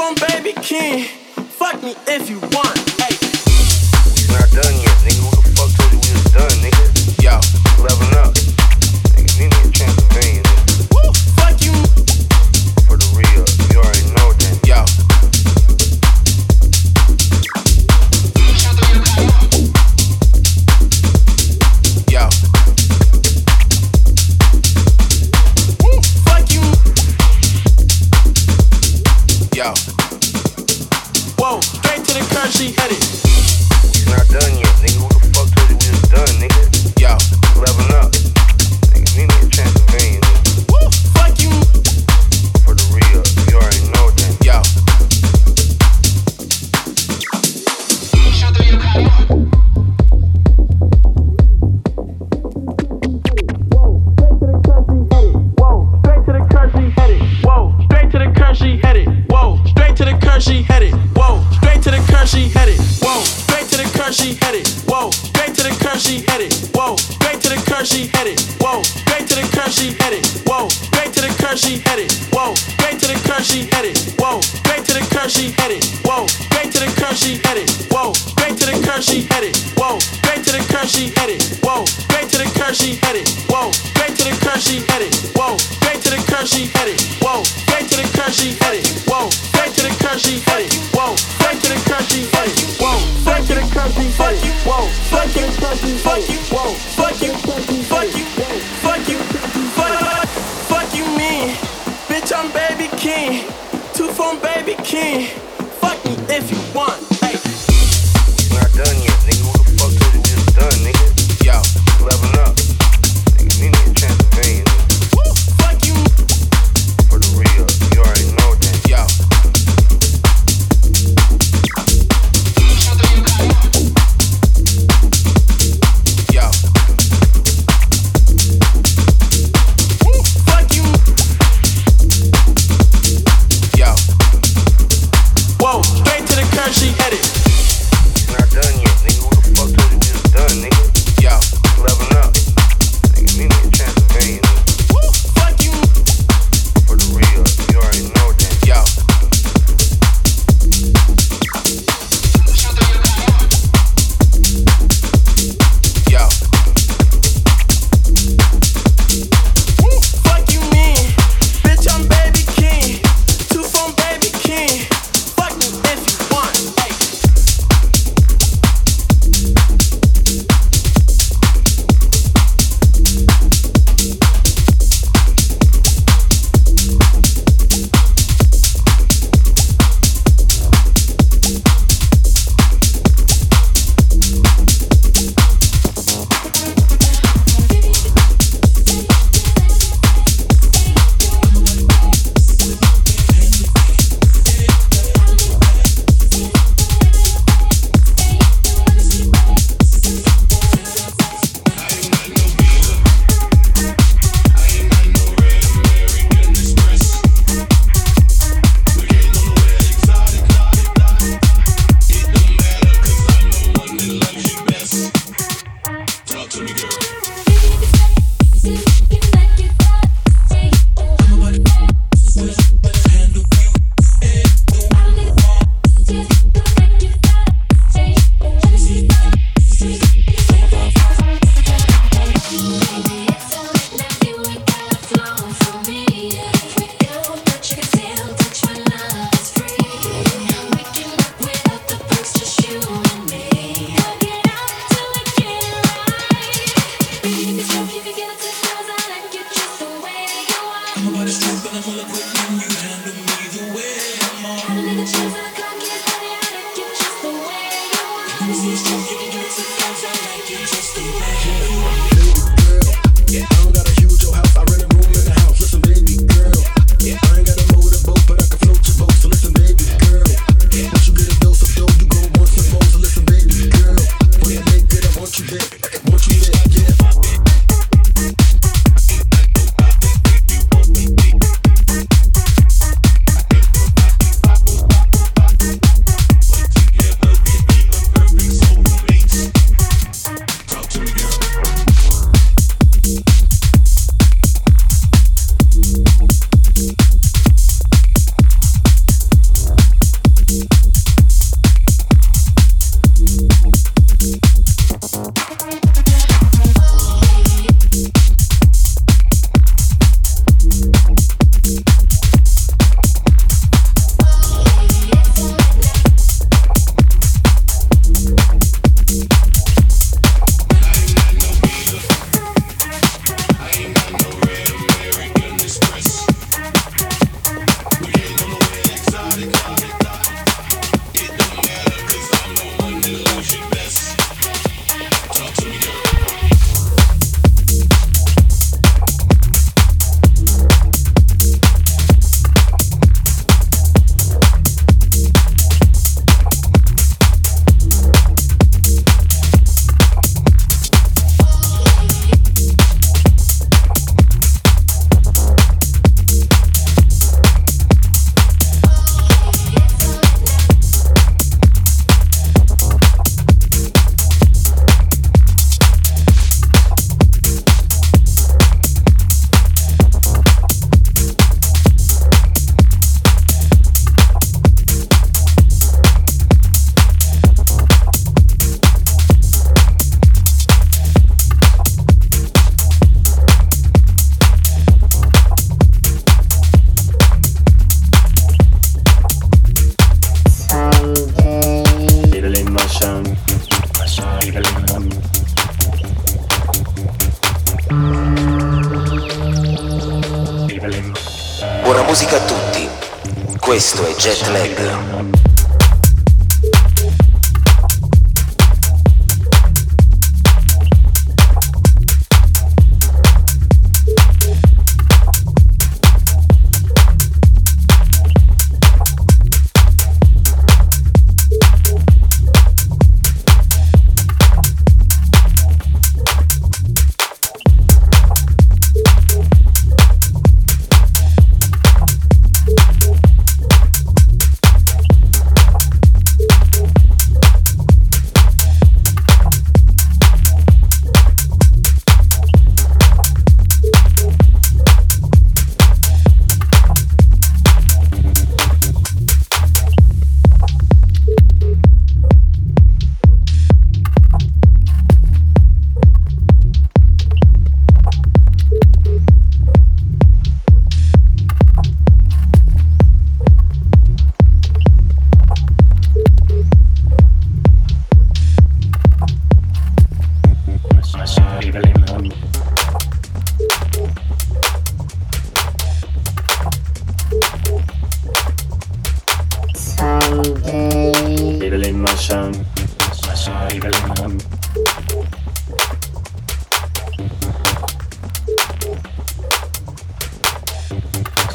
Whoa, straight to the curb, she headed. whoa, whoa, fuck you, whoa, fuck you, whoa, fuck you, fuck you, fuck you, fuck, fuck you bitch, I'm Baby Keem, two phone Baby Keem, fuck me if you want. sun, I saw a come.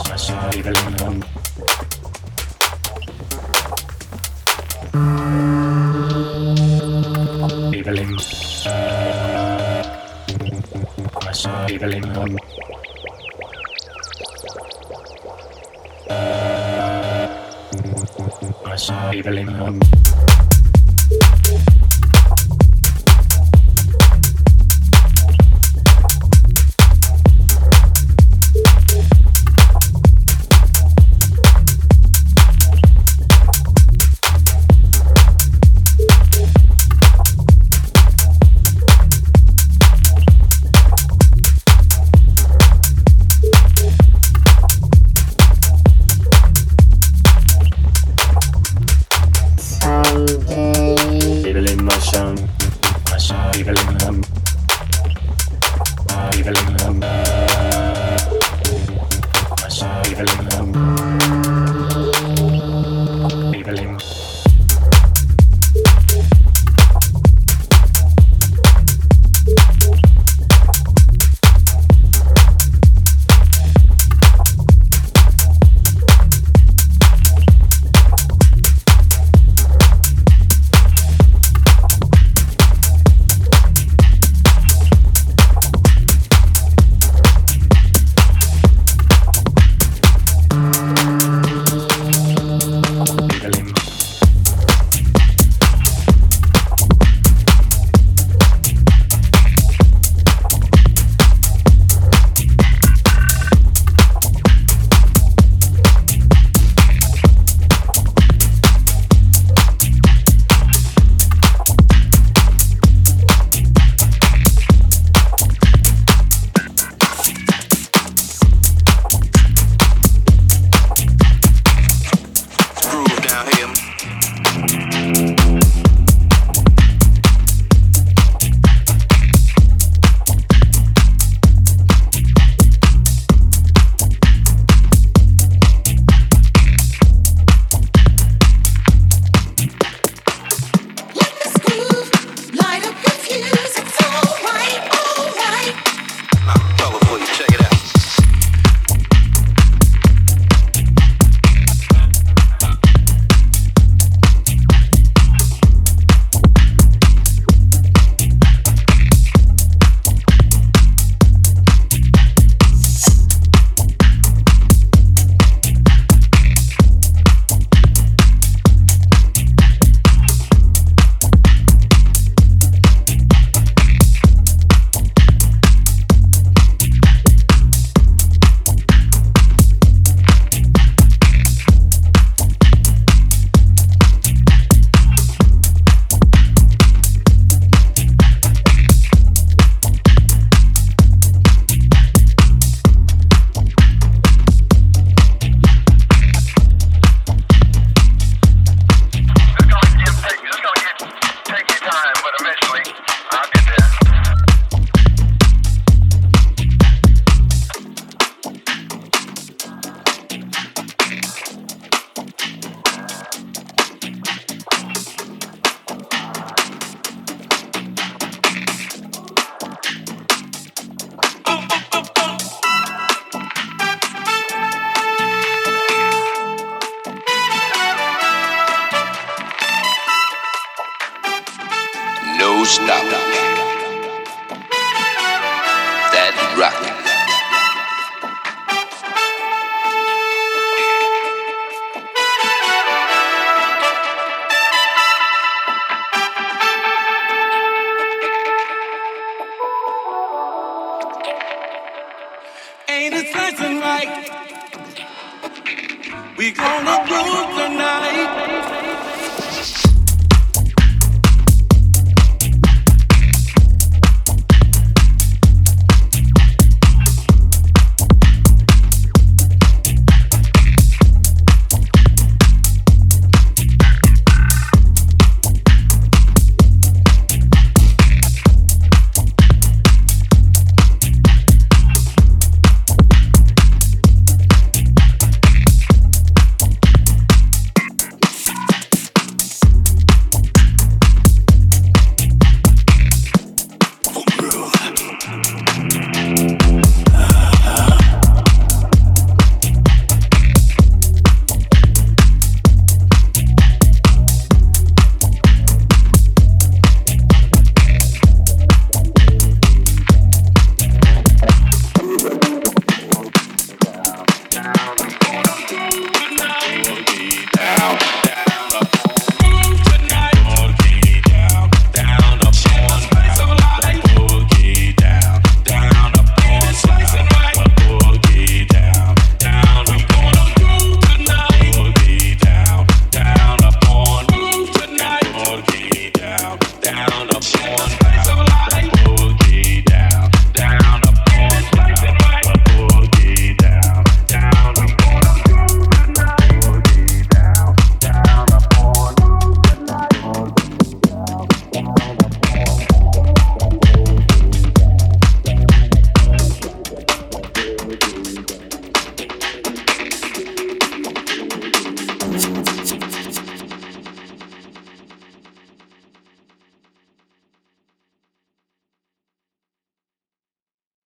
I saw evil come. Evelyn, I saw Evelyn come. I saw Evelyn come.